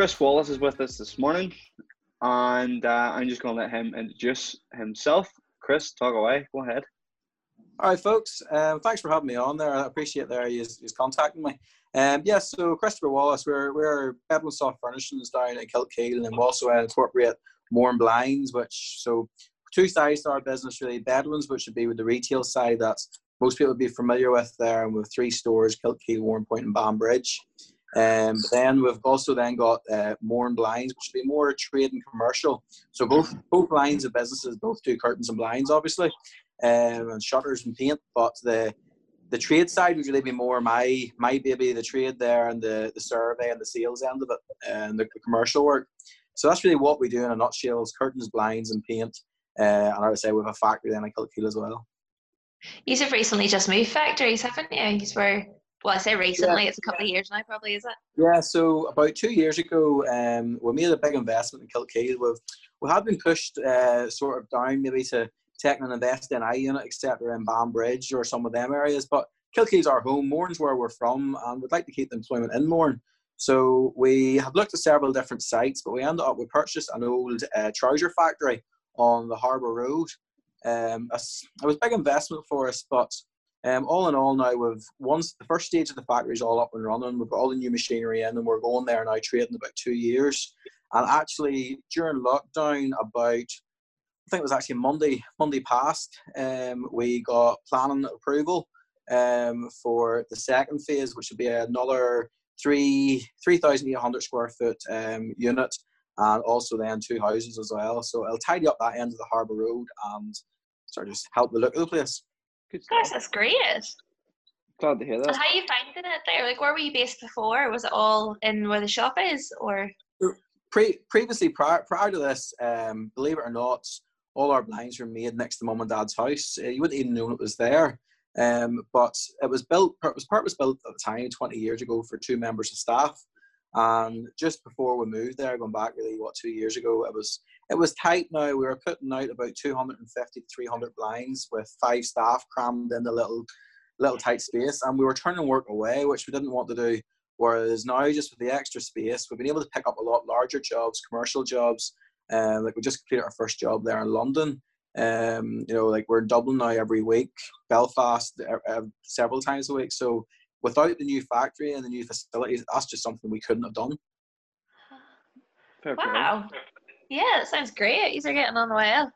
Chris Wallace is with us this morning, and uh, I'm just going to let him introduce himself. Chris, talk away. Go ahead. All right, folks. Um, thanks for having me on there. I appreciate there you contacting me. Um, yes, yeah, so Christopher Wallace, we're we're Bedwin Soft Furnishings down in Kilkeel, and we also incorporate Moran Blinds, which so two sides to our business really. Bedwins, which would be with the retail side that most people would be familiar with there, and with three stores: Kilkeel, Warrenpoint, and Banbridge. Um, then we've also then got uh, Moran Blinds, which would be more trade and commercial. So both both lines of businesses both do curtains and blinds, obviously, um, and shutters and paint. But the the trade side would really be more my my baby, the trade there and the the survey and the sales end of it, and the, commercial work. So that's really what we do in a nutshell: is curtains, blinds, and paint. Uh, and I would say we have a factory then in Kilkeel as well. You have recently just moved factories, haven't you? You were well, I say recently, yeah. it's a couple of years now, probably, is it? Yeah, so about two years ago, um, we made a big investment in Kilkeel. We've we have been pushed uh, sort of down maybe to take and invest in I unit, etc., in Banbridge or some of them areas. But Kilkeel's our home, Mourne's where we're from, and we'd like to keep the employment in Mourne. So we have looked at several different sites, but we ended up we purchased an old uh, trouser factory on the Harbour Road. Um, it was a big investment for us, but um, all in all, now we've once the first stage of the factory is all up and running. We've got all the new machinery in, and we're going there now trading about two years. And actually, during lockdown, about I think it was actually Monday Monday past, um, we got planning approval um, for the second phase, which would be another three three thousand eight hundred square foot um, unit, and also then two houses as well. So it'll tidy up that end of the harbour road and sort of just help the look of the place. Good Gosh, that's great. Glad to hear that. And how you finding it there? Like, where were you based before? Was it all in where the shop is, or? Pre- previously, prior, prior to this, um, believe it or not, all our blinds were made next to mum and dad's house. Uh, you wouldn't even know it was there. Um, but it was built, it was purpose built at the time, 20 years ago, for two members of staff. And just before we moved there, going back really what two years ago, it was it was tight. Now we were putting out about 250 to 300 blinds with five staff crammed in the little little tight space, and we were turning work away, which we didn't want to do. Whereas now, just with the extra space, we've been able to pick up a lot larger jobs, commercial jobs. Um, like we just completed our first job there in London. Um, you know, like we're in Dublin now every week, Belfast uh, several times a week. So without the new factory and the new facilities, that's just something we couldn't have done. Wow. Yeah, that sounds great. You're getting on well.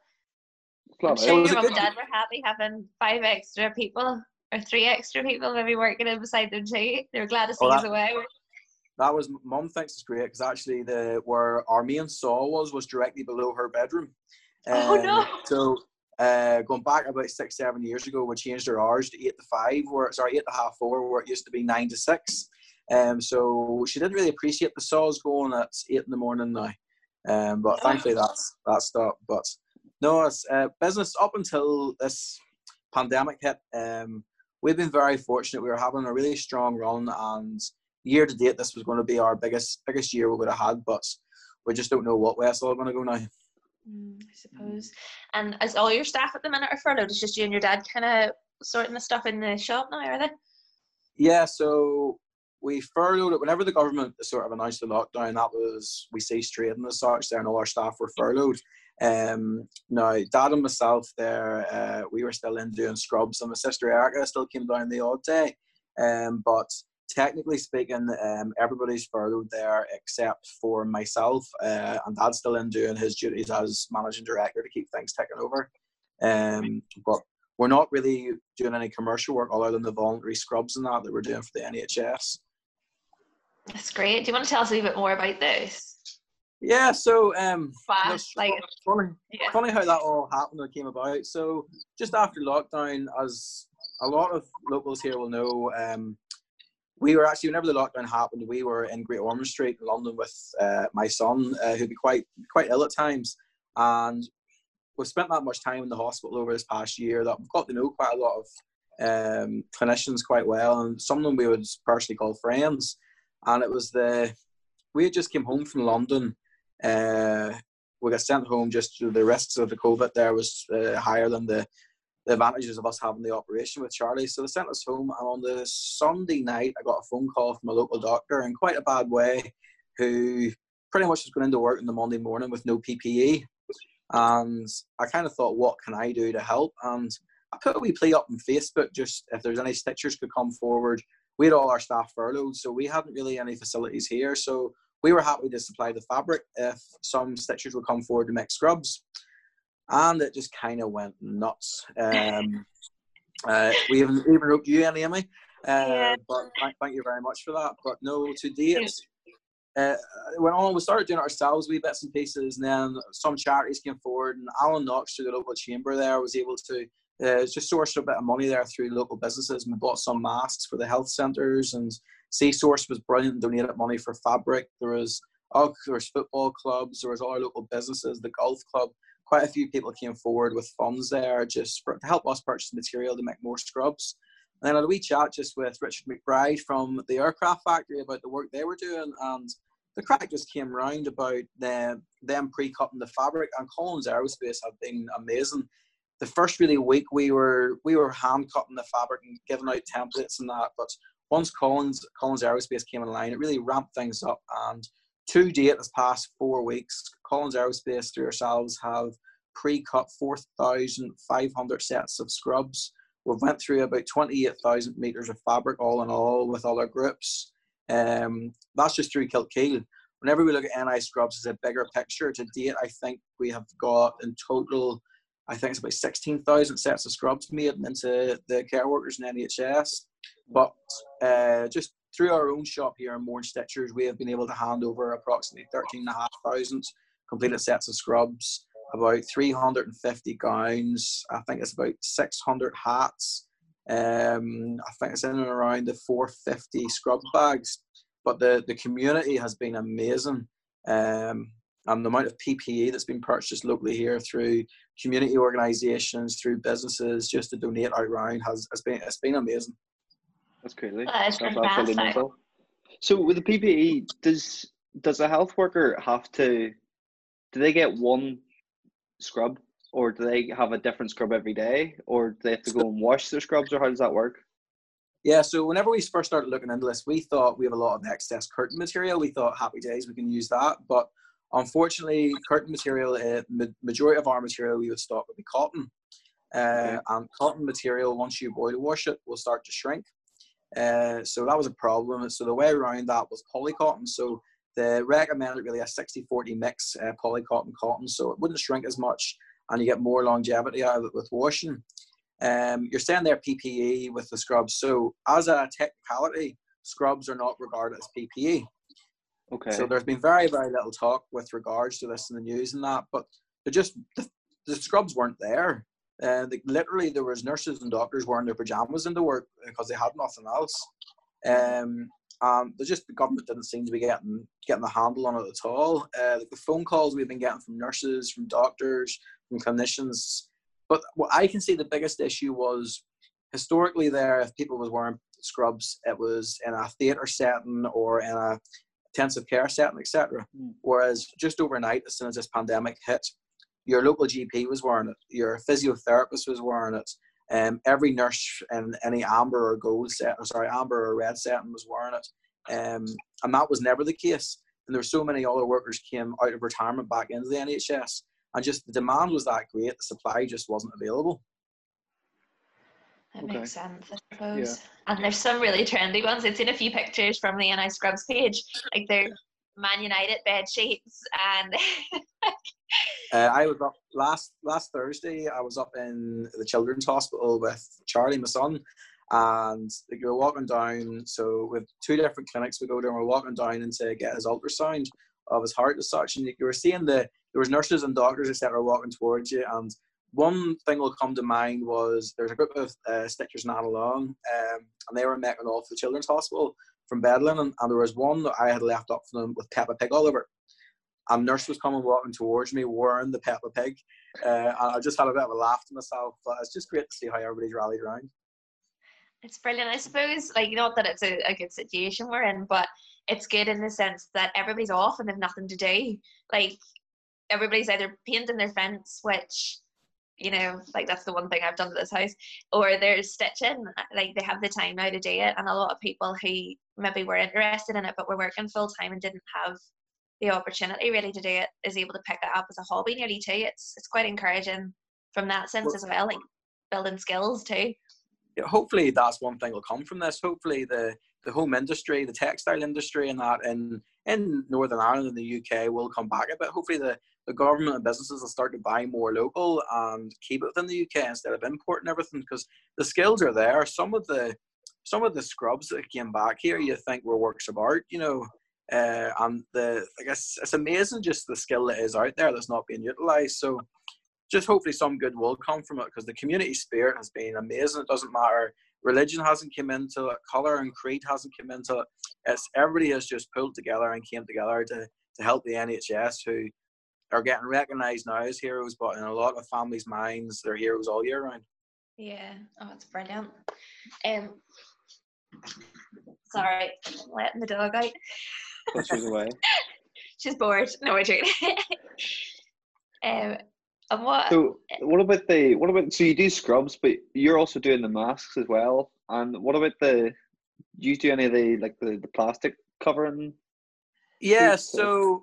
I'm sure your mum and dad were happy having five extra people or three extra people maybe working in beside them too. They were glad to see oh, us away. That was mum thinks it's great because actually the where our main saw was was directly below her bedroom. Um, oh no! Um, so uh, going back about six, seven years ago, we changed our hours to eight to five, or sorry, eight to half four, where it used to be nine to six. Um, so she didn't really appreciate the saws going at eight in the morning now. Um, but thankfully that's that stopped. But no, it's uh, business up until this pandemic hit. Um, we've been very fortunate. We were having a really strong run, and year to date, this was going to be our biggest biggest year we would have had. But we just don't know what way it's all going to go now. Mm, I suppose. And as all your staff at the minute are furloughed, it's just you and your dad kind of sorting the stuff in the shop now, are they? Yeah, so we furloughed it whenever the government sort of announced the lockdown. That was we ceased trading as such. There, and all our staff were furloughed. Um, now, Dad and myself, there, uh, we were still in doing scrubs, and my sister Erica still came down the odd day. Um, but technically speaking, um, everybody's furloughed there except for myself, uh, and Dad's still in doing his duties as managing director to keep things ticking over. Um, but we're not really doing any commercial work other than the voluntary scrubs and that that we're doing for the NHS. That's great. Do you want to tell us a little bit more about this? Yeah, so um, Fast, like funny, yeah. funny how that all happened and came about. So just after lockdown, as a lot of locals here will know, um, we were actually whenever the lockdown happened, we were in Great Ormond Street in London with uh, my son, uh, who'd be quite quite ill at times, and we've spent that much time in the hospital over this past year that we've got to know quite a lot of um, clinicians quite well, and some of them we would personally call friends and it was the we had just came home from London. Uh, we got sent home just the risks of the COVID there was uh, higher than the, the advantages of us having the operation with Charlie. So they sent us home, and on the Sunday night, I got a phone call from a local doctor in quite a bad way, who pretty much just going into work in the Monday morning with no PPE. And I kind of thought, what can I do to help? And I put a wee plea up on Facebook just if there's any stitchers could come forward. We had all our staff furloughed, so we hadn't really any facilities here. So we were happy to supply the fabric if some stitchers would come forward to make scrubs. And it just kind of went nuts. Um, uh, we even, even wrote you, Annie, Amy. Uh, yeah. But thank, thank, you very much for that. But no, to date, uh, went on. We started doing it ourselves, wee bits and pieces, and then some charities came forward, and Alan Knox through the local chamber there was able to uh, just sourced a bit of money there through local businesses. And we bought some masks for the health centres, and C Source was brilliant and donated money for fabric. There was oh, there was football clubs, there was all our local businesses, the golf club. Quite a few people came forward with funds there just for, to help us purchase material to make more scrubs. And then I had a wee chat just with Richard McBride from the aircraft factory about the work they were doing, and the crack just came round about the, them pre-cutting the fabric. And Collins Aerospace have been amazing. The first really week we were we were hand cutting the fabric and giving out templates and that, but once Collins Collins Aerospace came online, it really ramped things up. And to date, this past four weeks, Collins Aerospace through ourselves have pre-cut 4,500 sets of scrubs We've went through about 28,000 metres of fabric all in all with all our groups. Um, that's just through Kilkeel. Whenever we look at NI Scrubs as a bigger picture, to date, I think we have got in total, I think it's about 16,000 sets of scrubs made into the care workers in NHS. But uh, just through our own shop here in Mourne Stitchers, we have been able to hand over approximately 13,500 completed sets of scrubs about 350 gowns. I think it's about 600 hats. Um, I think it's in and around the 450 scrub bags. But the, the community has been amazing. Um, and the amount of PPE that's been purchased locally here through community organisations, through businesses, just to donate out round has, has been it's been amazing. That's crazy. That is That's So with the PPE, does does a health worker have to do they get one scrub, or do they have a different scrub every day, or do they have to go and wash their scrubs, or how does that work? Yeah, so whenever we first started looking into this, we thought we have a lot of excess curtain material. We thought happy days we can use that, but unfortunately, curtain material, uh, majority of our material we would stock would be cotton, uh, and cotton material once you boil wash it will start to shrink. Uh, so that was a problem. So the way around that was polycotton. So the recommended really a 60-40 mix uh, polycotton cotton, so it wouldn't shrink as much, and you get more longevity out of it with washing. Um, you're saying there PPE with the scrubs. So as a technicality, scrubs are not regarded as PPE. Okay. So there's been very very little talk with regards to this in the news and that, but they're just the, the scrubs weren't there. Uh, they, literally, there was nurses and doctors wearing their pajamas into work because they had nothing else. Um, um, just the government didn't seem to be getting getting the handle on it at all. Uh, the phone calls we've been getting from nurses, from doctors, from clinicians. But what I can see the biggest issue was historically there, if people was wearing scrubs, it was in a theatre setting or in a intensive care setting, etc. Mm. Whereas just overnight, as soon as this pandemic hit, your local GP was wearing it, your physiotherapist was wearing it, um, every nurse in any amber or gold set, or sorry, amber or red setting was wearing it, um, and that was never the case. And there were so many other workers came out of retirement back into the NHS, and just the demand was that great, the supply just wasn't available. That okay. makes sense, I suppose. Yeah. And there's some really trendy ones. I've seen a few pictures from the NI Scrubs page. Like they're Man United bed sheets and uh, I was up last last Thursday. I was up in the Children's Hospital with Charlie, my son, and like, we were walking down. So with two different clinics, we go down. We're walking down and to get his ultrasound of his heart as such, and you were seeing the there was nurses and doctors etc. walking towards you, and one thing will come to mind was there's a group of uh, stitchers not along, um, and they were met making off the Children's Hospital from Bedwin, and, and, there was one that I had left up for them with Peppa Pig all over. And nurse was coming walking towards me wearing the Peppa Pig, uh, and I just had a bit of a laugh to myself. But it's just great to see how everybody's rallied around. It's brilliant. I suppose, like, not that it's a, a good situation we're in, but it's good in the sense that everybody's off and they've nothing to do. Like, everybody's either painting their fence, which you know, like that's the one thing I've done at this house, or they're stitching, like they have the time now to do it. And a lot of people who maybe were interested in it but were working full time and didn't have the opportunity really to do it is able to pick it up as a hobby nearly too. It's it's quite encouraging from that sense well, as well, like building skills too. Yeah, hopefully that's one thing will come from this. Hopefully the the home industry, the textile industry, and that in in Northern Ireland and the UK will come back a bit. Hopefully the the government and businesses will start to buy more local and keep it within the UK instead of importing everything because the skills are there. Some of the some of the scrubs that came back here, you think were works of art, you know, uh, and the I guess it's amazing just the skill that is out there that's not being utilised. So just hopefully some good will come from it because the community spirit has been amazing. It doesn't matter religion hasn't come into it, color and creed hasn't come into it. It's everybody has just pulled together and came together to to help the NHS who are getting recognised now as heroes, but in a lot of families' minds, they're heroes all year round. Yeah, oh, it's brilliant. Um, sorry, letting the dog out. She's away. She's bored. No, we're joking. um, and what? So, what about the what about? So you do scrubs, but you're also doing the masks as well. And what about the? Do you do any of the like the, the plastic covering? Yeah. So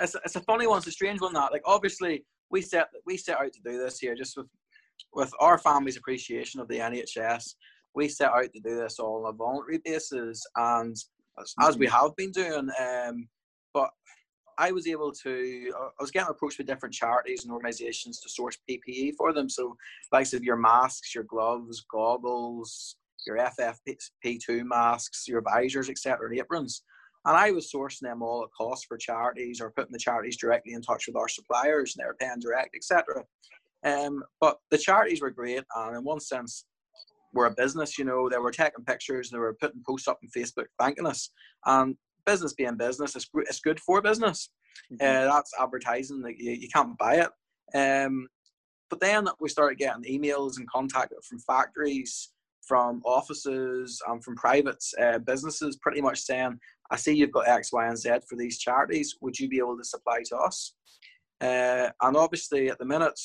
it's, it's a funny one. It's a strange one. That like obviously we set we set out to do this here just with with our family's appreciation of the NHS. We set out to do this all on a voluntary basis, and as, we have been doing. Um, but I was able to, I was getting approached by different charities and organisations to source PPE for them. So, likes of your masks, your gloves, goggles, your FFP2 masks, your visors, etc., and aprons. And I was sourcing them all at cost for charities or putting the charities directly in touch with our suppliers and they were paying direct, etc. Um, but the charities were great, and in one sense, we're a business. You know, they were taking pictures, they were putting posts up on Facebook thanking us. And business being business, it's, it's good for business. Mm-hmm. Uh, that's advertising that you, you can't buy it. Um, but then we started getting emails and contact from factories, from offices, and from private uh, businesses, pretty much saying, "I see you've got X, Y, and Z for these charities. Would you be able to supply to us?" Uh, and obviously, at the minute,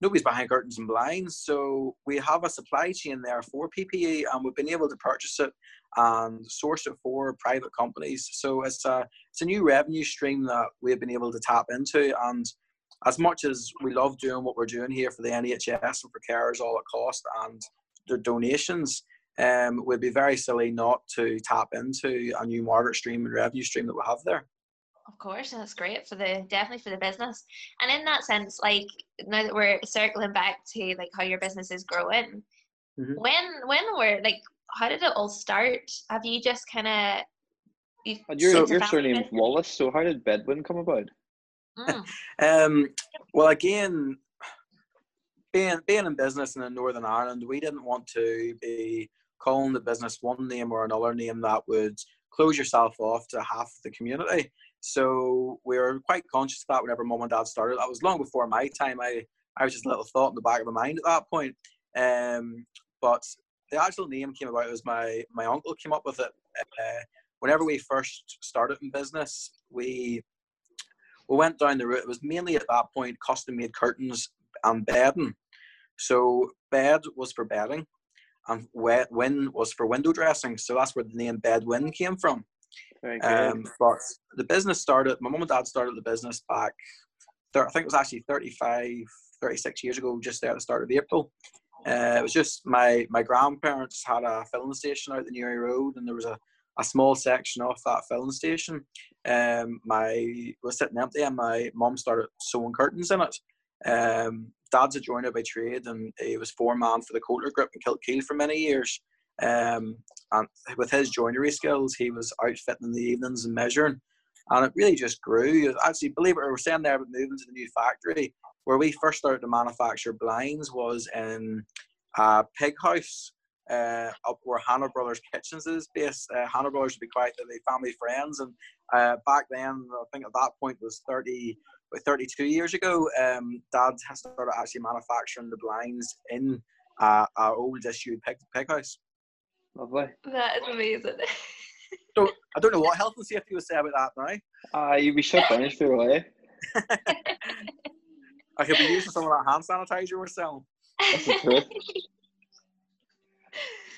nobody's behind curtains and blinds. So we have a supply chain there for PPE, and we've been able to purchase it and source it for private companies. So it's a it's a new revenue stream that we've been able to tap into. And as much as we love doing what we're doing here for the NHS and for carers all at cost and their donations, um, we'd be very silly not to tap into a new market stream and revenue stream that we have there. Of course, and that's great for the definitely for the business. And in that sense, like now that we're circling back to like how your business is growing, mm-hmm. when when were like how did it all start? Have you just kind of you your your surname is Wallace, so how did Bedwin come about? Mm. um, well, again, being being in business in Northern Ireland, we didn't want to be calling the business one name or another name that would close yourself off to half the community. So we were quite conscious of that whenever mum and dad started. That was long before my time. I, I was just a little thought in the back of my mind at that point. Um, but the actual name came about as my, my uncle came up with it. Uh, whenever we first started in business, we we went down the route. It was mainly at that point custom made curtains and bedding. So bed was for bedding, and win was for window dressing. So that's where the name Bedwin came from. Um, but the business started, my mum and dad started the business back, I think it was actually 35, 36 years ago, just there at the start of April. Uh, it was just my, my grandparents had a filling station out the Newry Road, and there was a, a small section off that filling station. Um, my was sitting empty, and my mum started sewing curtains in it. Um, dad's a joiner by trade, and he was foreman for the Coulter Group in Kilkeel for many years. Um, and with his joinery skills, he was outfitting in the evenings and measuring. And it really just grew. Actually, believe it or we're saying there about moving to the new factory, where we first started to manufacture blinds was in a pig house uh, up where Hannah Brothers Kitchens is based. Uh, Hannah Brothers would be quite the family friends. And uh, back then, I think at that point was 30, 32 years ago, um, Dad has started actually manufacturing the blinds in uh, our old disused pig, pig house. Lovely. That is amazing. so I don't know what health and safety would say about that now. Ah, uh, you'd be shut down straight away. I could be using some of that hand sanitizer we're selling. That's the truth.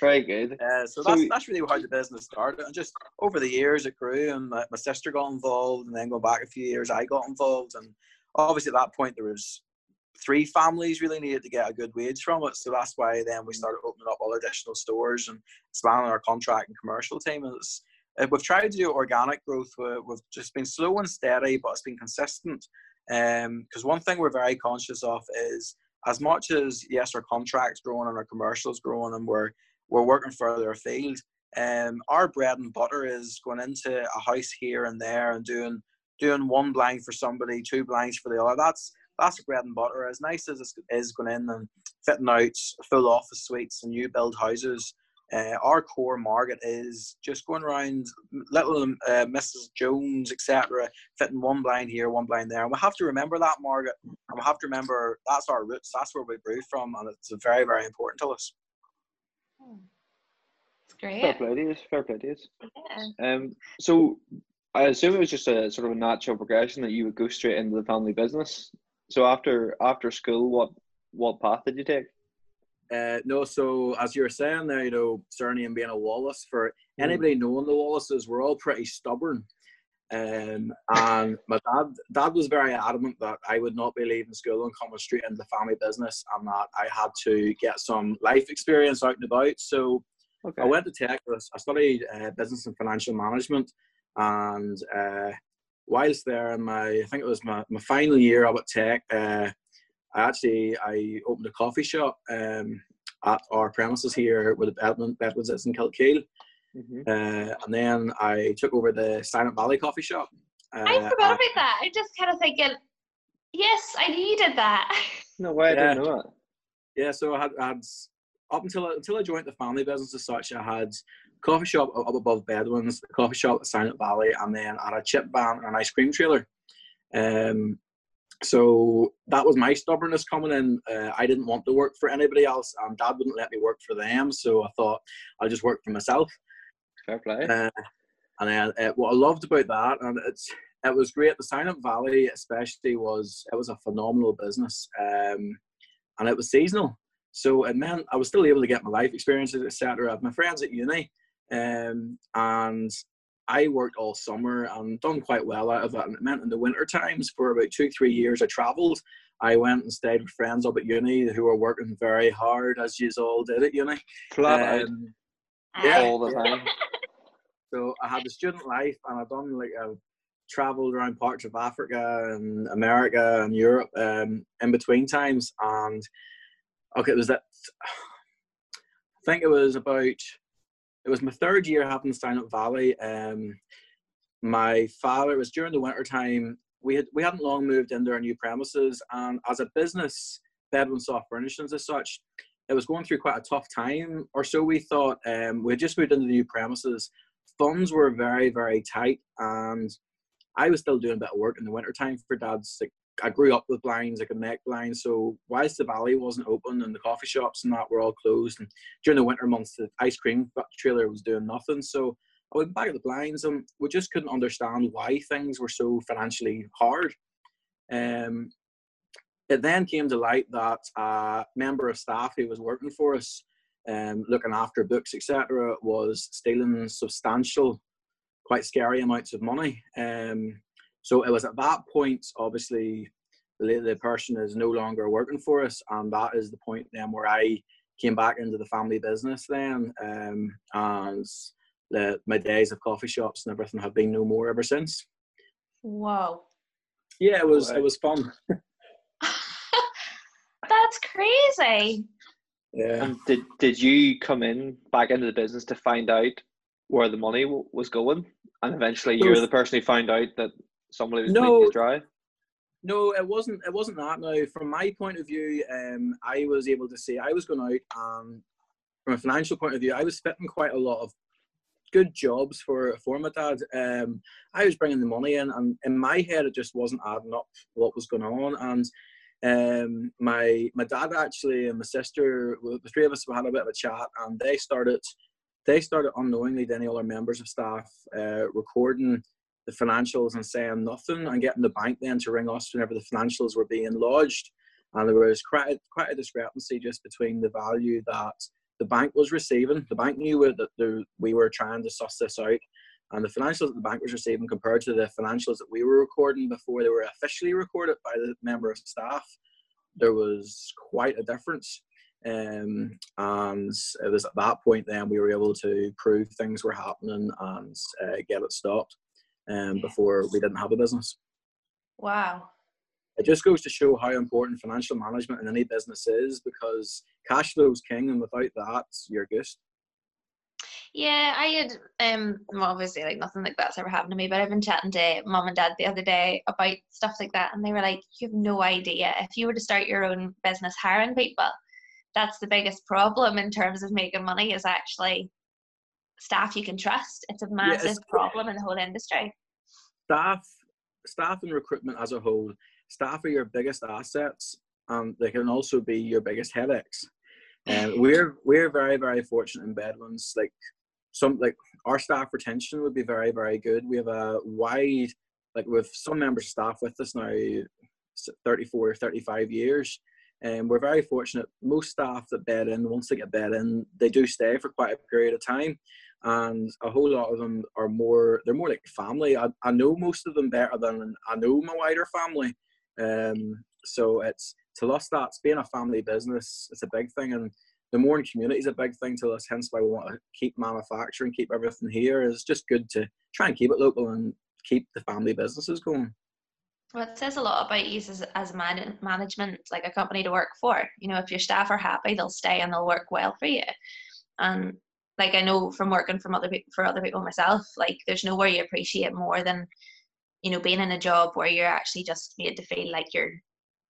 Very good. Uh, so, so that's, that's really how the business started. And just over the years, it grew, and my, my sister got involved, and then going back a few years, I got involved, and obviously at that point there was three families really needed to get a good wage from it. So that's why then we started opening up all additional stores and expanding our contract and commercial team. It's, uh, we've tried to do organic growth. We've just been slow and steady, but it's been consistent. Because um, one thing we're very conscious of is as much as yes, our contracts growing and our commercials growing, and we're we're working further afield. Um, our bread and butter is going into a house here and there and doing doing one blind for somebody, two blinds for the other. That's that's bread and butter. As nice as it is going in and fitting out full office suites and new build houses, uh, our core market is just going around little uh, Mrs. Jones, etc., fitting one blind here, one blind there. And we have to remember that market, and we have to remember that's our roots. That's where we grew from, and it's very, very important to us. It's great. Fair play to Fair play to Yeah. Um. So I assume it was just a sort of a natural progression that you would go straight into the family business. So after after school, what what path did you take? Uh, no, so as you were saying there, you know, and being a Wallace, for mm. anybody knowing the Wallaces, we're all pretty stubborn. Um, and my dad, dad was very adamant that I would not be leaving school and coming straight into the family business, and that I had to get some life experience out and about. So okay. I went to Tech. I studied uh, business and financial management, and uh, whilst there in my, I think it was my, my final year up at Tech, uh, I actually I opened a coffee shop um, at our premises here with Edmund Bedwoods it's in Kilkeel. Mm-hmm. Uh, and then I took over the Silent Valley coffee shop. Uh, I forgot about that. I just kind of thinking, yes, I needed that. No way, I didn't know that. Yeah, so I had, I had up until until I joined the family business as such, I had coffee shop up above Bedwins, the coffee shop at Silent Valley, and then I had a chip van and an ice cream trailer. Um, so that was my stubbornness coming in. Uh, I didn't want to work for anybody else, and Dad wouldn't let me work for them. So I thought I'll just work for myself. Fair play. Uh, and then uh, what I loved about that, and it's it was great. The Silent Valley, especially, was it was a phenomenal business, um, and it was seasonal. So it meant I was still able to get my life experiences, etc. My friends at uni, um, and I worked all summer and done quite well out of it. And it meant in the winter times for about two, three years I travelled. I went and stayed with friends up at uni who were working very hard, as you all did at uni. Flat um, Yeah. All the time. so I had the student life and I've done like a traveled around parts of Africa and America and Europe um, in between times. And okay, it was that. I think it was about it was my third year having Silent Valley. Um, my father was during the winter time. We had we hadn't long moved into our new premises, and as a business, Bedwin Soft Furnishings as such, it was going through quite a tough time. Or so we thought. Um, we had just moved into the new premises. Funds were very very tight, and I was still doing a bit of work in the winter time for Dad's like, I grew up with blinds, I could make blinds. So whilst the valley wasn't open and the coffee shops and that were all closed, and during the winter months the ice cream trailer was doing nothing. So I went back at the blinds and we just couldn't understand why things were so financially hard. Um, it then came to light that a member of staff who was working for us, um, looking after books, etc., was stealing substantial, quite scary amounts of money. Um, so it was at that point, obviously, the, the person is no longer working for us, and that is the point then where I came back into the family business then, um, and the, my days of coffee shops and everything have been no more ever since. Wow. Yeah, it was it was fun. That's crazy. Yeah. And did did you come in back into the business to find out where the money w- was going, and eventually you're the person who found out that somebody was no, dry? No, it wasn't. It wasn't that. Now, from my point of view, um, I was able to say I was going out, and from a financial point of view, I was fitting quite a lot of good jobs for for my dad. Um, I was bringing the money in, and in my head, it just wasn't adding up what was going on. And um, my my dad actually and my sister, the three of us, we had a bit of a chat, and they started they started unknowingly, then all our members of staff, uh, recording the financials and saying nothing and getting the bank then to ring us whenever the financials were being lodged. And there was quite a, quite a discrepancy just between the value that the bank was receiving. The bank knew that we were trying to suss this out, and the financials that the bank was receiving compared to the financials that we were recording before they were officially recorded by the member of staff, there was quite a difference. Um, and it was at that point then we were able to prove things were happening and uh, get it stopped um, before we didn't have a business. Wow. It just goes to show how important financial management in any business is because cash flow is king, and without that, you're goose. Yeah, I had um obviously like nothing like that's ever happened to me, but I've been chatting to mom and dad the other day about stuff like that, and they were like, "You have no idea if you were to start your own business hiring people, that's the biggest problem in terms of making money is actually staff you can trust. It's a massive yeah, problem in the whole industry. Staff, staff and recruitment as a whole, staff are your biggest assets, and they can also be your biggest headaches. Um, and we're we're very very fortunate in Bedwins. Like some like our staff retention would be very very good. We have a wide like with some members of staff with us now 34 35 years and we're very fortunate. Most staff that bed in once they get bed in they do stay for quite a period of time. And a whole lot of them are more they're more like family. I, I know most of them better than i know my wider family. Um, so it's to us that's being a family business it's a big thing. And the Mourne community is a big thing to us, hence why we want to keep manufacturing, keep everything here. It's just good to try and keep it local and keep the family businesses going. Well, it says a lot about you as, as man- management, like a company to work for. You know, if your staff are happy, they'll stay and they'll work well for you. And like I know from working from other for other people myself, like there's nowhere you appreciate more than you know being in a job where you're actually just made to feel like you're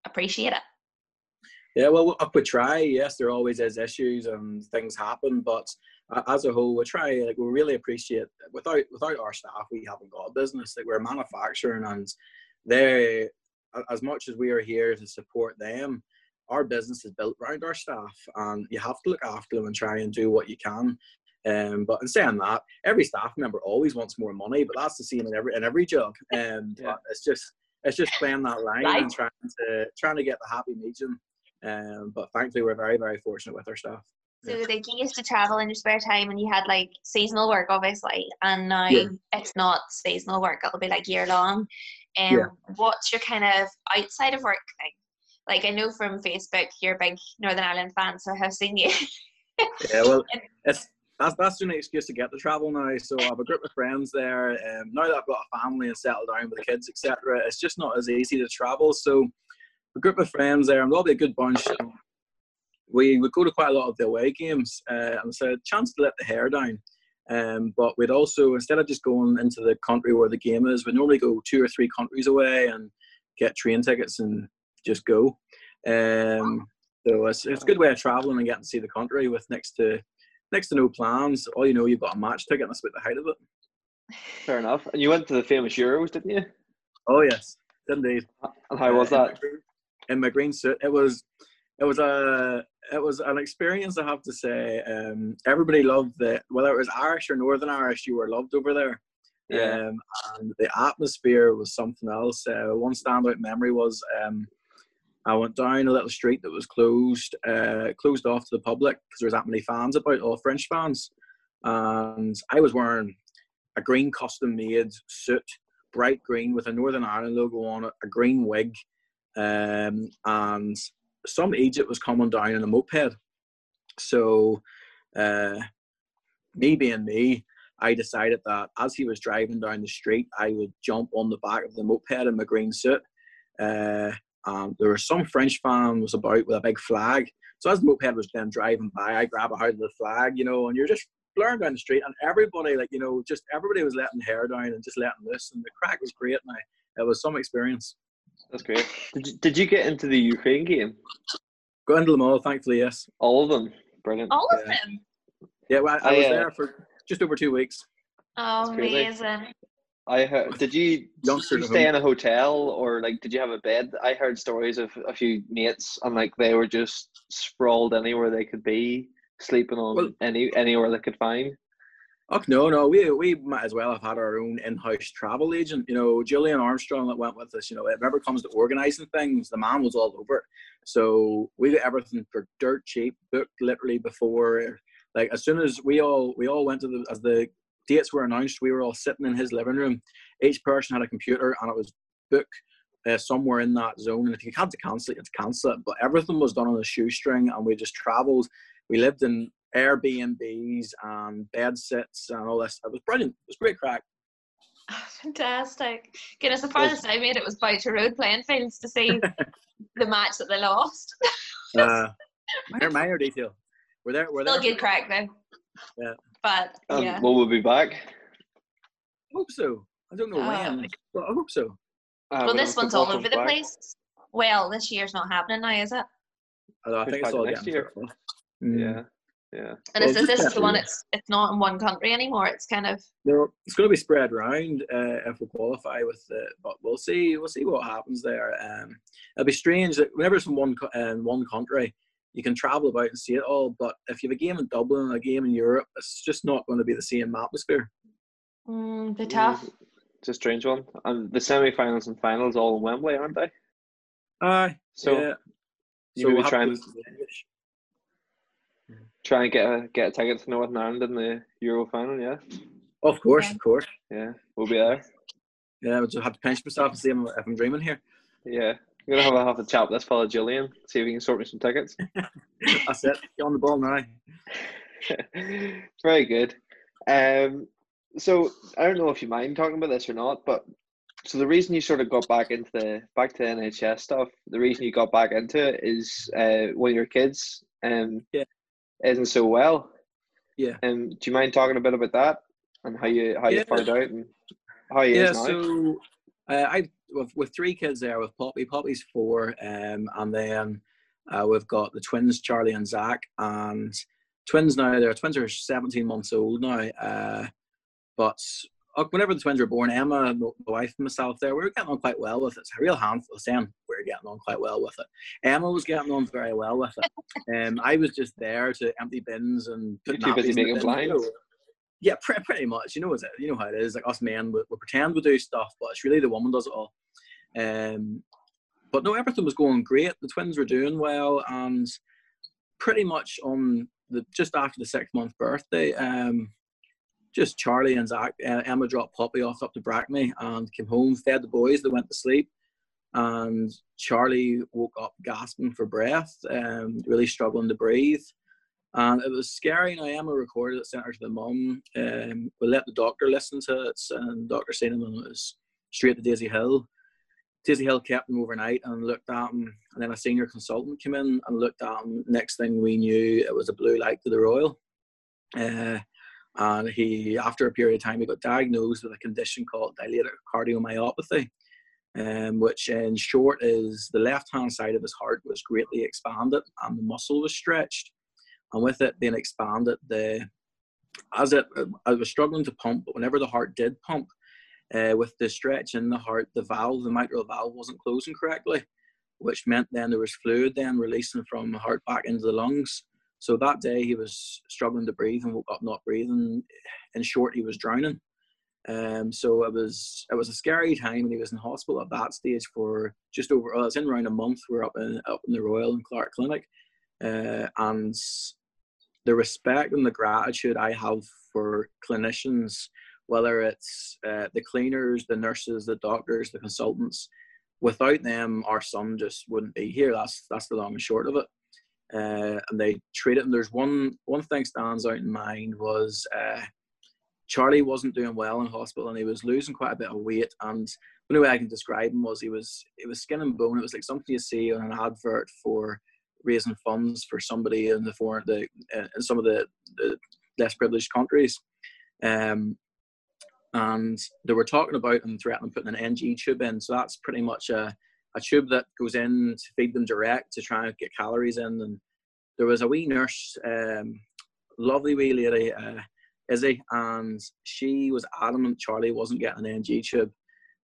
appreciated. Yeah, well, we try. Yes, there always is issues and things happen, but uh, as a whole, we try. Like we really appreciate. Without without our staff, we haven't got a business. Like we're manufacturing, and they, as much as we are here to support them, our business is built around our staff, and you have to look after them and try and do what you can. Um, but in saying that, every staff member always wants more money, but that's the same in every in every job. And um, yeah. it's just it's just playing that line and trying to trying to get the happy medium um, but thankfully, we're very, very fortunate with our staff. So yeah. like you used to travel in your spare time and you had like seasonal work obviously and now yeah. it's not seasonal work, it'll be like year long. And um, yeah. what's your kind of outside of work thing? Like I know from Facebook you're a big Northern Ireland fan, so I have seen you. yeah, well it's that's that's an excuse to get to travel now. So I have a group of friends there. Um, now that I've got a family and settled down with the kids, etc., it's just not as easy to travel. So a group of friends there, and we'll be a good bunch. We would go to quite a lot of the away games, uh, and so a chance to let the hair down. Um, but we'd also, instead of just going into the country where the game is, we'd normally go two or three countries away and get train tickets and just go. Um, so it's, it's a good way of traveling and getting to see the country with next to next to no plans. All you know, you've got a match ticket, and that's about the height of it. Fair enough. And you went to the famous Euros, didn't you? Oh yes, indeed. And how was that? in my green suit. It was it was a it was an experience. I have to say. Um, everybody loved it, whether it was Irish or Northern Irish. You were loved over there. Yeah. Um, and the atmosphere was something else. Uh, one standout memory was um, I went down a little street that was closed, uh, closed off to the public because there was that many fans about, all French fans, and I was wearing a green custom-made suit, bright green with a Northern Ireland logo on it, a green wig, um, and some Egypt was coming down in a moped. So, uh, me being me, I decided that as he was driving down the street, I would jump on the back of the moped in my green suit. Uh, and there was some French fan was about with a big flag. So as the moped was then driving by, I grab a hold of the flag, you know, and you're just blaring down the street, and everybody, like you know, just everybody was letting hair down and just letting loose, and the crack was great. Now it was some experience. That's great. Did you, did you get into the Ukraine game? Got into them all, thankfully, yes. All of them? Brilliant. All of yeah. them? Yeah, well, I, I was uh, there for just over two weeks. Oh, amazing. I heard. Did you, did you stay in a hotel or like did you have a bed? I heard stories of a few mates and like they were just sprawled anywhere they could be, sleeping on well, any anywhere they could find. Oh no, no, we we might as well have had our own in-house travel agent. You know, Julian Armstrong that went with us. You know, if ever comes to organising things, the man was all over. It. So we got everything for dirt cheap, booked literally before. Like as soon as we all we all went to the as the dates were announced, we were all sitting in his living room. Each person had a computer, and it was booked uh, somewhere in that zone. And if you had to cancel it, you had to cancel it. But everything was done on a shoestring, and we just travelled. We lived in Airbnbs and bed sets, and all this. It was brilliant. It was great crack. fantastic. Goodness, the farthest I made it was Boucher Road playing fields to see the match that they lost. uh, minor, minor detail. We're there. We're there. Still good crack though. Yeah. But um, yeah. Will we be back? I hope so. I don't know uh, when, but I hope so. Uh, well, this one's all over the back. place. Well, this year's not happening now, is it? I, I think it's all next year. Mm. Yeah. Yeah. And well, is this is the one? It's it's not in one country anymore. It's kind of no. It's going to be spread around uh, if we qualify with it, but we'll see. We'll see what happens there. Um, it'll be strange that whenever it's in one in one country, you can travel about and see it all. But if you have a game in Dublin and a game in Europe, it's just not going to be the same atmosphere. Mm, the tough. It's a strange one. And the semi-finals and finals all in Wembley, aren't they? Aye. so yeah. you so we'll trying try and get a get a ticket to Northern Ireland in the Euro final, yeah? Of course, of course. Yeah, we'll be there. Yeah, I'll just have to pinch myself and see if I'm, if I'm dreaming here. Yeah. I'm gonna have a have a chat with this fella Julian, see if he can sort me some tickets. That's it. Get on the ball now. Very good. Um, so I don't know if you mind talking about this or not, but so the reason you sort of got back into the back to NHS stuff, the reason you got back into it is uh, one of your kids um yeah. Isn't so well. Yeah. Um, do you mind talking a bit about that and how you how yeah. you found out and how you yeah? So uh, I with, with three kids there with Poppy. Poppy's four, um, and then uh, we've got the twins Charlie and Zach, and twins now. Their twins are 17 months old now. Uh, but whenever the twins were born, Emma, my wife, and myself, there, we were getting on quite well with it. It's a real handful Sam, we were getting on quite well with it. Emma was getting on very well with it. Um, I was just there to empty bins and put too busy making blinds. Yeah, pretty, pretty much. You know, it, you know how it is. Like us men, we, we pretend we do stuff, but it's really the woman does it all. Um, but no, everything was going great. The twins were doing well, and pretty much on the just after the six month birthday, um, just Charlie and Zach, uh, Emma dropped Poppy off up to Brackney and came home, fed the boys, they went to sleep. And Charlie woke up gasping for breath, um, really struggling to breathe. And it was scary. Now, Emma recorded it, sent her to the mum. Um, we let the doctor listen to it, and Dr. Cinnamon was straight to Daisy Hill. Daisy Hill kept him overnight and looked at him. And then a senior consultant came in and looked at him. Next thing we knew, it was a blue light to the Royal. Uh, and he, after a period of time, he got diagnosed with a condition called dilated cardiomyopathy, um, which in short is the left-hand side of his heart was greatly expanded and the muscle was stretched. And with it being expanded, the as it I was struggling to pump, but whenever the heart did pump, uh, with the stretch in the heart, the valve, the mitral valve wasn't closing correctly, which meant then there was fluid then releasing from the heart back into the lungs. So that day he was struggling to breathe and woke up not breathing. In short, he was drowning. Um, so it was it was a scary time when he was in hospital at that stage for just over. Well, it's in around a month. We we're up in up in the Royal and Clark Clinic, uh, and the respect and the gratitude I have for clinicians whether it's uh, the cleaners, the nurses, the doctors, the consultants. Without them, our son just wouldn't be here. That's that's the long and short of it. Uh, and they treat it. And there's one one thing stands out in mind was uh, Charlie wasn't doing well in hospital, and he was losing quite a bit of weight. And the only way I can describe him was he was it was skin and bone. It was like something you see on an advert for raising funds for somebody in the foreign the in some of the, the less privileged countries. Um, and they were talking about and threatening putting an NG tube in. So that's pretty much a, a tube that goes in to feed them direct to try and get calories in. And there was a wee nurse, um, lovely wee lady, uh, Izzy, and she was adamant Charlie wasn't getting an NG tube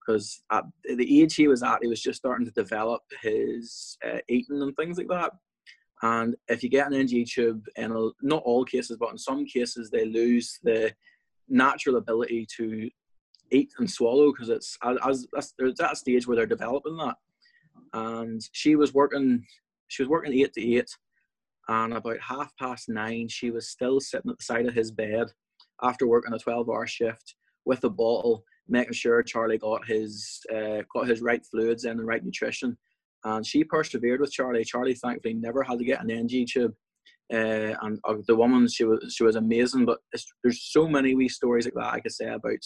because at the age he was at, he was just starting to develop his uh, eating and things like that. And if you get an NG tube, in a, not all cases, but in some cases, they lose the natural ability to eat and swallow because it's as, that stage where they're developing that. And she was working, she was working eight to eight, and about half past nine, she was still sitting at the side of his bed after working a twelve-hour shift with a bottle, making sure Charlie got his uh, got his right fluids and the right nutrition. And she persevered with Charlie. Charlie thankfully never had to get an NG tube. Uh, and uh, the woman, she was she was amazing. But there's so many wee stories like that I could say about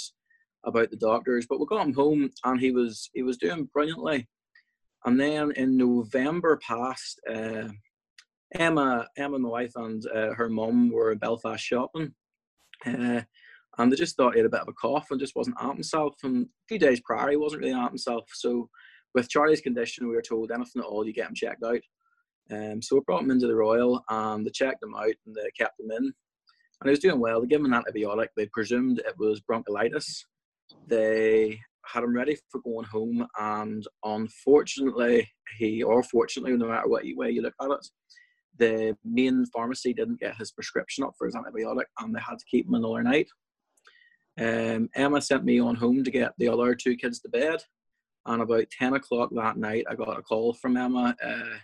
about the doctors. But we got him home, and he was he was doing brilliantly. And then in November past, uh, Emma, Emma, my wife, and uh, her mum were in Belfast shopping, uh, and they just thought he had a bit of a cough and just wasn't at himself. And a few days prior, he wasn't really at himself. So, with Charlie's condition, we were told anything at all, you get him checked out. Um, so we brought him into the Royal, and they checked him out, and they kept him in. And he was doing well. They gave him an antibiotic. They presumed it was bronchitis. They had him ready for going home, and unfortunately, he or fortunately, no matter what way you look at it, the main pharmacy didn't get his prescription up for his antibiotic, and they had to keep him another night. Um, Emma sent me on home to get the other two kids to bed, and about ten o'clock that night, I got a call from Emma. Uh,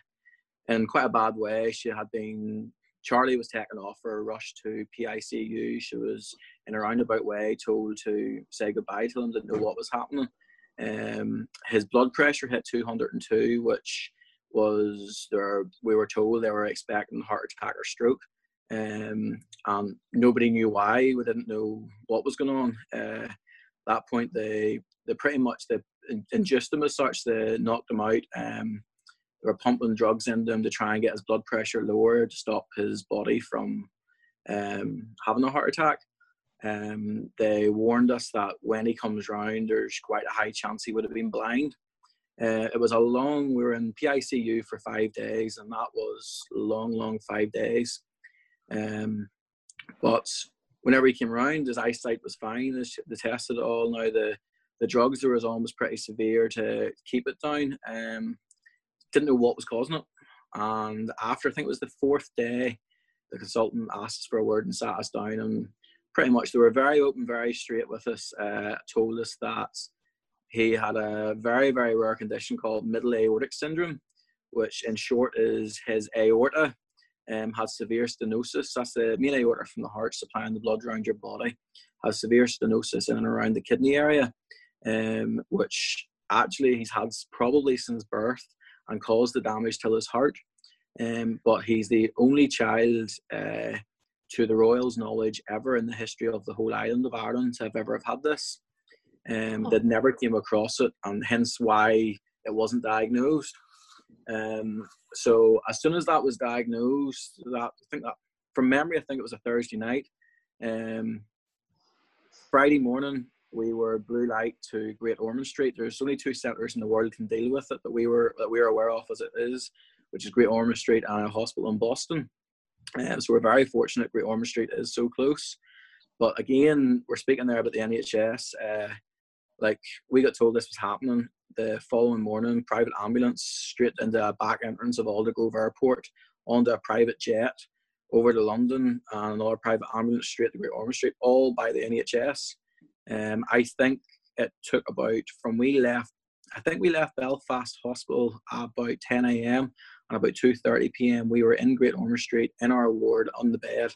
in quite a bad way. She had been Charlie was taken off for a rush to PICU. She was in a roundabout way told to say goodbye to him, didn't know what was happening. Um, his blood pressure hit 202, which was there. We were told they were expecting heart attack or stroke. Um, and nobody knew why. We didn't know what was going on. Uh, that point, they they pretty much they induced him as such. They knocked him out. Um, were pumping drugs into him to try and get his blood pressure lower to stop his body from um, having a heart attack. Um, they warned us that when he comes round, there's quite a high chance he would have been blind. Uh, it was a long, we were in PICU for five days, and that was long, long five days. Um, but whenever he came round, his eyesight was fine. They tested it all. Now the the drugs there was almost pretty severe to keep it down. Um, didn't know what was causing it. And after I think it was the fourth day, the consultant asked us for a word and sat us down and pretty much they were very open, very straight with us, uh, told us that he had a very, very rare condition called middle aortic syndrome, which in short is his aorta um, has severe stenosis. That's the main aorta from the heart supplying the blood around your body, has severe stenosis in and around the kidney area, um, which actually he's had probably since birth and caused the damage to his heart. Um, but he's the only child, uh, to the Royals' knowledge, ever in the history of the whole island of Ireland to have ever have had this. Um, oh. That never came across it, and hence why it wasn't diagnosed. Um, so as soon as that was diagnosed, that I think that from memory, I think it was a Thursday night. Um, Friday morning, we were blue light to Great Ormond Street. There's only two centres in the world can deal with it that we were that we are aware of as it is, which is Great Ormond Street and a hospital in Boston. Uh, so we're very fortunate Great Ormond Street is so close. But again, we're speaking there about the NHS. Uh, like we got told this was happening the following morning, private ambulance straight into a back entrance of Aldergrove Airport onto a private jet over to London and another private ambulance straight to Great Ormond Street, all by the NHS. Um, I think it took about from we left. I think we left Belfast Hospital about 10 a.m. and about 2:30 p.m. we were in Great Ormond Street in our ward on the bed,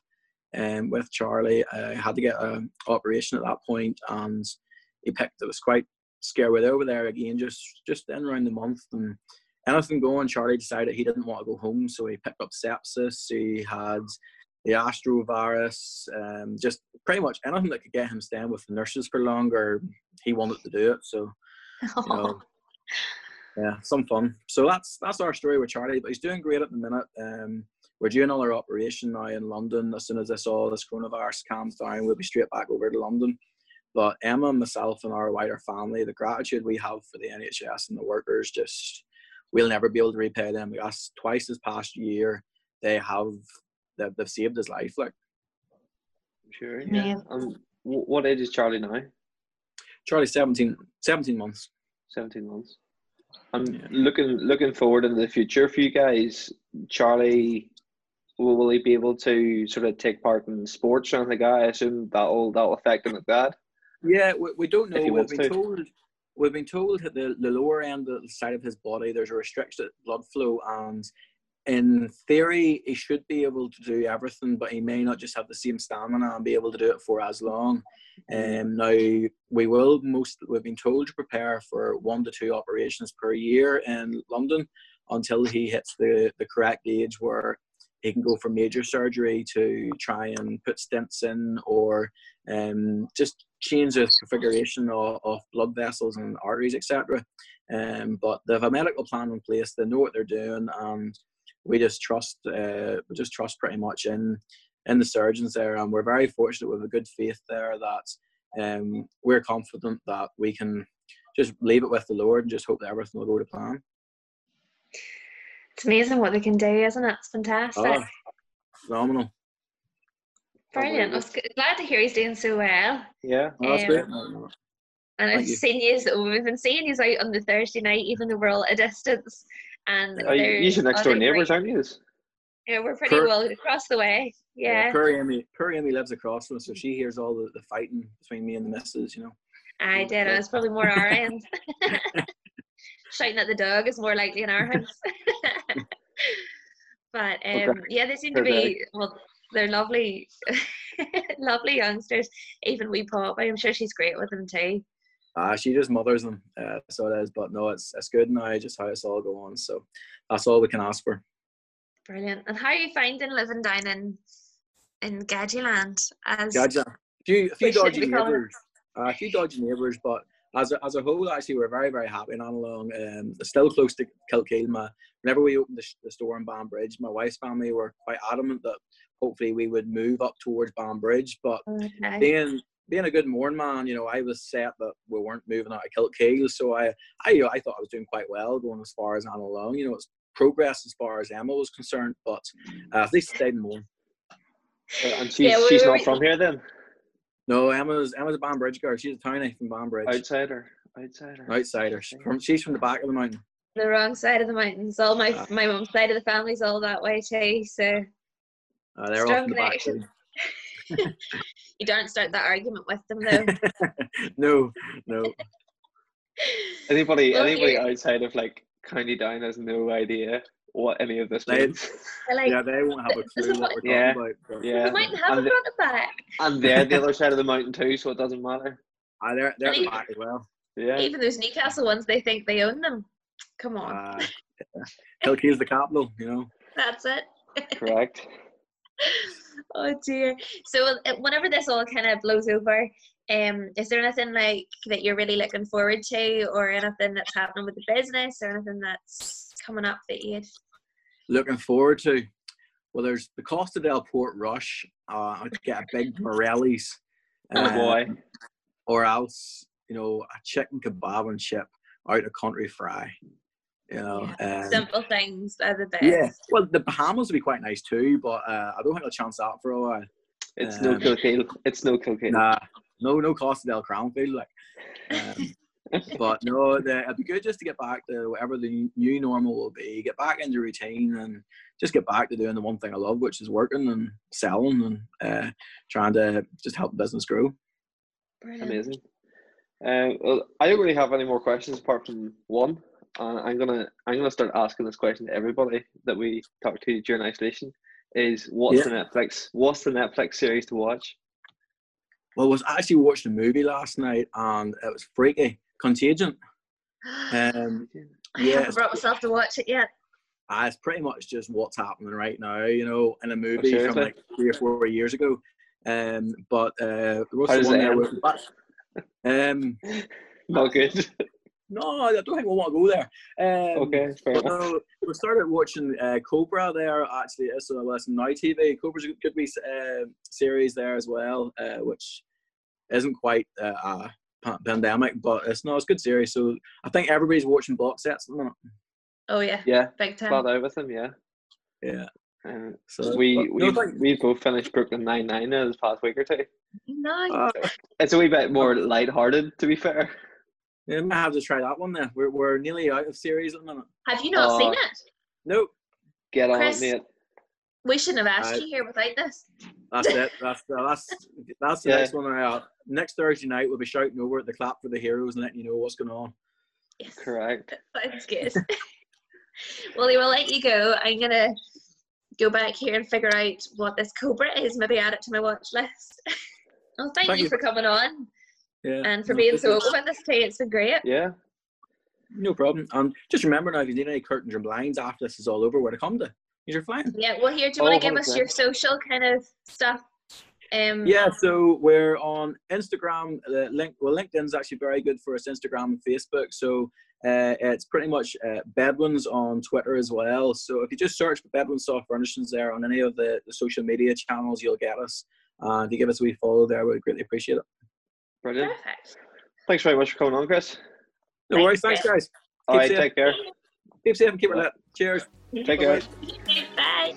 um, with Charlie. I had to get an operation at that point, and he picked. It was quite scary. We're over there again, just just in around the month, and anything going. Charlie decided he didn't want to go home, so he picked up sepsis. He had the astrovirus, um, just pretty much anything that could get him staying with the nurses for longer. He wanted to do it, so you know, yeah, some fun. So that's that's our story with Charlie. But he's doing great at the minute. Um, we're doing another operation now in London. As soon as I saw this coronavirus calms down, we'll be straight back over to London. But Emma, myself, and our wider family, the gratitude we have for the NHS and the workers, just we'll never be able to repay them. Because twice this past year, they have they've, they've saved his life. Like, sure, yeah. yeah. Um, what age is Charlie now? Charlie 17, 17 months. Seventeen months. I'm yeah. looking looking forward into the future for you guys. Charlie, will, will he be able to sort of take part in sports or anything? I assume that'll that'll affect him at that. Yeah, we, we don't know. We've been to. told we've been told that the, the lower end of the side of his body there's a restricted blood flow and in theory he should be able to do everything but he may not just have the same stamina and be able to do it for as long and um, now we will most we've been told to prepare for one to two operations per year in london until he hits the, the correct age where he can go for major surgery to try and put stents in or um, just change the configuration of, of blood vessels and arteries, etc. Um, but they have a medical plan in place. They know what they're doing, and we just trust. Uh, we just trust pretty much in in the surgeons there, and we're very fortunate with a good faith there that um, we're confident that we can just leave it with the Lord and just hope that everything will go to plan. It's amazing what they can do, isn't it? It's fantastic. Oh, phenomenal. Brilliant. I was glad to hear he's doing so well. Yeah, oh, that's um, great. And I've seen you, we've been seeing you out on the Thursday night, even though we're all at a distance. And oh, you're next door neighbours, aren't you? Yeah, we're pretty Cur- well across the way. Yeah. yeah Poor Amy, poor Amy lives across from us, so she hears all the, the fighting between me and the missus, you know. I did. It was probably more our end. Shouting at the dog is more likely in our house. but um, okay. yeah, they seem to be well they're lovely, lovely youngsters. Even we pop, I'm sure she's great with them too. Ah, she just mothers them, uh, so it is. But no, it's it's good now. Just how it's all going. So that's all we can ask for. Brilliant. And how are you finding living down in in Gadgeyland? As Gadgeyland, a few, a few dodgy neighbours, uh, a few dodgy neighbours, but as a, as a whole, actually, we're very, very happy and on along. Um, still close to Kilkeel. My, whenever we opened the, the store in Banbridge, my wife's family were quite adamant that hopefully we would move up towards Banbridge. But okay. being being a good Mourne man, you know, I was set that we weren't moving out of Kilkeel, so I I you know, I thought I was doing quite well going as far as Annalong. You know, it's progress as far as Emma was concerned, but uh, at least stayed in Mourne. Uh, and she's yeah, she's not from here then. No, Emma's Emma's a Banbridge girl. She's a townie from Banbridge. Outsider, outsider, outsider. She's From she's from the back of the mountain. The wrong side of the mountains. All my uh, my mum's side of the family's all that way too. So uh, they're Strong off the back. you don't start that argument with them though. no, no. Anybody, anybody outside of like County Down has no idea what any of this means. Like, yeah, they won't have a clue what we're yeah, talking about. Yeah, they might have and a front and back. And they're the other side of the mountain too, so it doesn't matter. Ah, they're they're the back as well. Yeah. Even those Newcastle ones, they think they own them. Come on. Uh, yeah. Kilkeel's the capital, you know. That's it. Correct. Oh dear. So uh, whenever this all kind of blows over, um, is there anything like that you're really looking forward to, or anything that's happening with the business, or anything that's coming up that you looking forward to? Well, there's the Costa del Portrush. Uh, to get a big Morelli's. Oh boy. Um, or else, you know, a chicken kebab and chip out of country fry. You know, yeah. um, simple things are the best. Yeah, well, the Bahamas would be quite nice too, but uh, I don't think I'll chance that for a while. It's um, no Kilkeel. It's no Kilkeel. Nah, no, no Costa del Crownfield, like. Um, but no, the, it'd be good just to get back to whatever the new normal will be. Get back into routine and just get back to doing the one thing I love, which is working and selling and uh, trying to just help the business grow. Brilliant. Amazing. Uh, well, I don't really have any more questions apart from one. Uh, I'm gonna I'm gonna start asking this question to everybody that we talk to during isolation. Is what's yeah. the Netflix what's the Netflix series to watch? Well, I was actually watching a movie last night and it was freaky. Contagion. Um, I yeah, haven't brought myself to watch it yet. Uh, it's pretty much just what's happening right now, you know, in a movie oh, from like three or four years ago. Um, but uh, there was How one there with, um, not good. No, I don't think we want to go there. Um, okay, fair enough. No, we started watching uh, Cobra there actually. So listen, Now TV. Cobra's a good wee uh, series there as well, uh, which isn't quite uh, a pandemic, but it's no, it's a good series. So I think everybody's watching box sets at the moment. Oh yeah, yeah, big time. Flat out with them, yeah. Yeah. Uh, so we we no, we both finished Brooklyn Nine Nine this past week or two. Nice. Uh, it's a wee bit more light-hearted, to be fair. Yeah, I might have to try that one then. We're, we're nearly out of series at the minute. Have you not uh, seen it? Nope. Get on Chris, it, mate. We shouldn't have asked uh, you here without this. That's it. That's uh, that's that's the yeah. next one. Uh, next Thursday night, we'll be shouting over at the clap for the heroes and letting you know what's going on. Yes. Correct. Sounds good. well, we will let you go. I'm gonna go back here and figure out what this Cobra is. Maybe add it to my watch list. well, thank, thank you, you, for coming on. Yeah. And for no, being so open with this today. It's been great. Yeah. No problem. Um, just remember now, if you need any curtains or blinds after this is all over, where to come to. You're fine. Yeah. Well, here, do you want to give us your social kind of stuff? Um, yeah, so we're on Instagram. The link, well, LinkedIn's actually very good for us. Instagram and Facebook. So uh, it's pretty much uh, Bedwins on Twitter as well. So if you just search for Bedwin Soft Furnishings there on any of the, the social media channels, you'll get us. Uh, if you give us a wee follow there, we'd greatly appreciate it. Brilliant. Perfect. Thanks very much for coming on, Chris. No thanks, worries. Thanks, guys. All keep right. Safe. Take care. Keep safe and keep it lit. Cheers. Take Bye-bye. care. Bye.